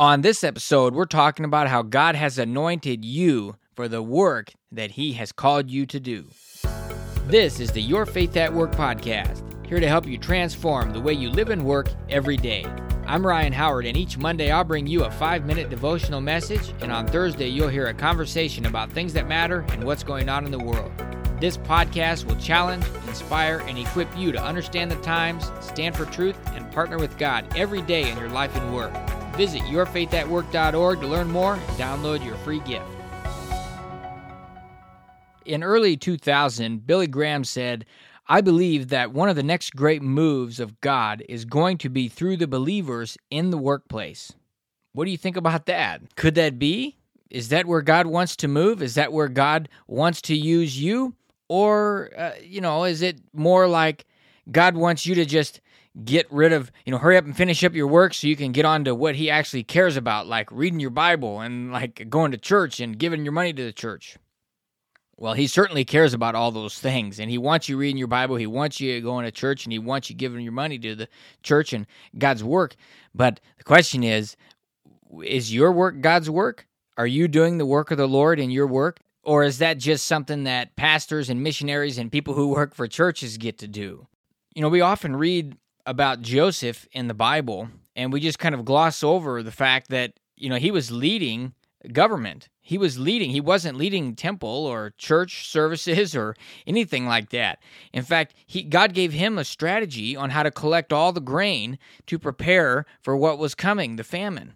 On this episode, we're talking about how God has anointed you for the work that He has called you to do. This is the Your Faith at Work podcast, here to help you transform the way you live and work every day. I'm Ryan Howard, and each Monday I'll bring you a five minute devotional message, and on Thursday you'll hear a conversation about things that matter and what's going on in the world. This podcast will challenge, inspire, and equip you to understand the times, stand for truth, and partner with God every day in your life and work. Visit yourfaithatwork.org to learn more and download your free gift. In early 2000, Billy Graham said, I believe that one of the next great moves of God is going to be through the believers in the workplace. What do you think about that? Could that be? Is that where God wants to move? Is that where God wants to use you? Or, uh, you know, is it more like God wants you to just get rid of, you know, hurry up and finish up your work so you can get on to what he actually cares about, like reading your Bible and like going to church and giving your money to the church. Well, he certainly cares about all those things, and he wants you reading your Bible. He wants you going to church, and he wants you giving your money to the church and God's work. But the question is is your work God's work? Are you doing the work of the Lord in your work? Or is that just something that pastors and missionaries and people who work for churches get to do? You know, we often read about Joseph in the Bible, and we just kind of gloss over the fact that, you know, he was leading government. He was leading. He wasn't leading temple or church services or anything like that. In fact, he, God gave him a strategy on how to collect all the grain to prepare for what was coming, the famine.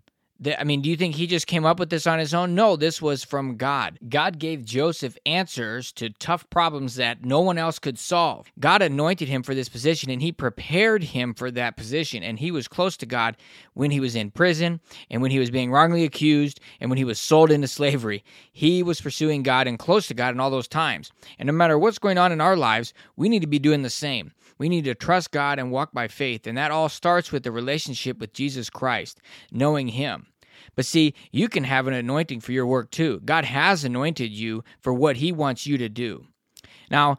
I mean, do you think he just came up with this on his own? No, this was from God. God gave Joseph answers to tough problems that no one else could solve. God anointed him for this position and he prepared him for that position. And he was close to God when he was in prison and when he was being wrongly accused and when he was sold into slavery. He was pursuing God and close to God in all those times. And no matter what's going on in our lives, we need to be doing the same. We need to trust God and walk by faith. And that all starts with the relationship with Jesus Christ, knowing Him. But see, you can have an anointing for your work too. God has anointed you for what He wants you to do. Now,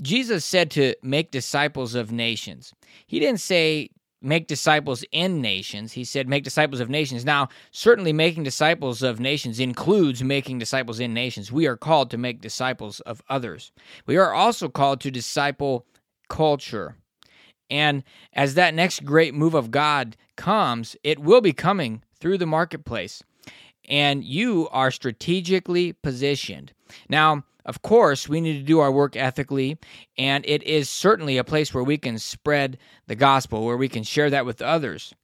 Jesus said to make disciples of nations. He didn't say make disciples in nations. He said make disciples of nations. Now, certainly making disciples of nations includes making disciples in nations. We are called to make disciples of others. We are also called to disciple culture. And as that next great move of God comes, it will be coming through the marketplace. And you are strategically positioned. Now, of course, we need to do our work ethically, and it is certainly a place where we can spread the gospel, where we can share that with others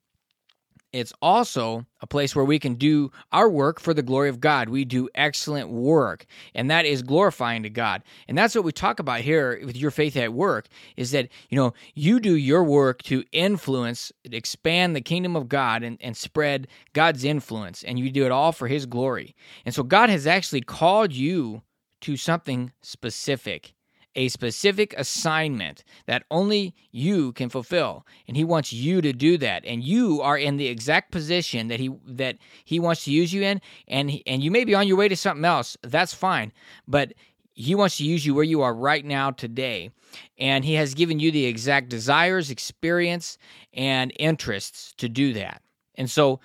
it's also a place where we can do our work for the glory of God. We do excellent work, and that is glorifying to God. And that's what we talk about here with your faith at work is that, you know, you do your work to influence, expand the kingdom of God and, and spread God's influence, and you do it all for his glory. And so God has actually called you to something specific a specific assignment that only you can fulfill and he wants you to do that. And you are in the exact position that he that he wants to use you in and and you may be on your way to something else. That's fine. But he wants to use you where you are right now today. And he has given you the exact desires experience and interests to do that. And so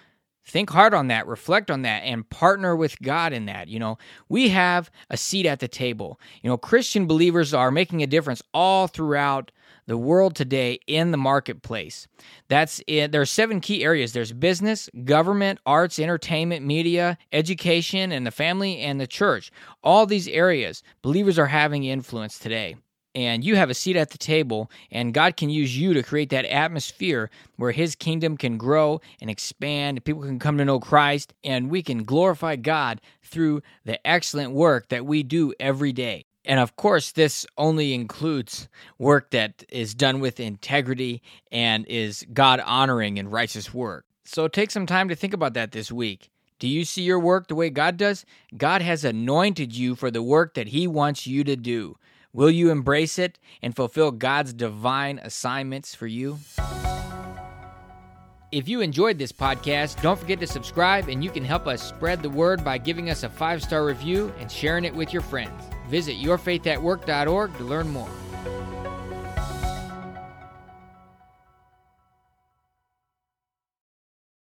think hard on that, reflect on that, and partner with God in that. You know, we have a seat at the table. You know, Christian believers are making a difference all throughout the world today in the marketplace. That's it. There are seven key areas there's business, government, arts, entertainment, media, education, and the family and the church. All these areas, believers are having influence today and you have a seat at the table, and God can use you to create that atmosphere where His kingdom can grow and expand, people can come to know Christ, and we can glorify God through the excellent work that we do every day. And of course, this only includes work that is done with integrity and is God honoring and righteous work. So take some time to think about that this week. Do you see your work the way God does? God has anointed you for the work that He wants you to do. Will you embrace it and fulfill God's divine assignments for you? If you enjoyed this podcast, don't forget to subscribe, and you can help us spread the word by giving us a five star review and sharing it with your friends. Visit yourfaithatwork.org to learn more.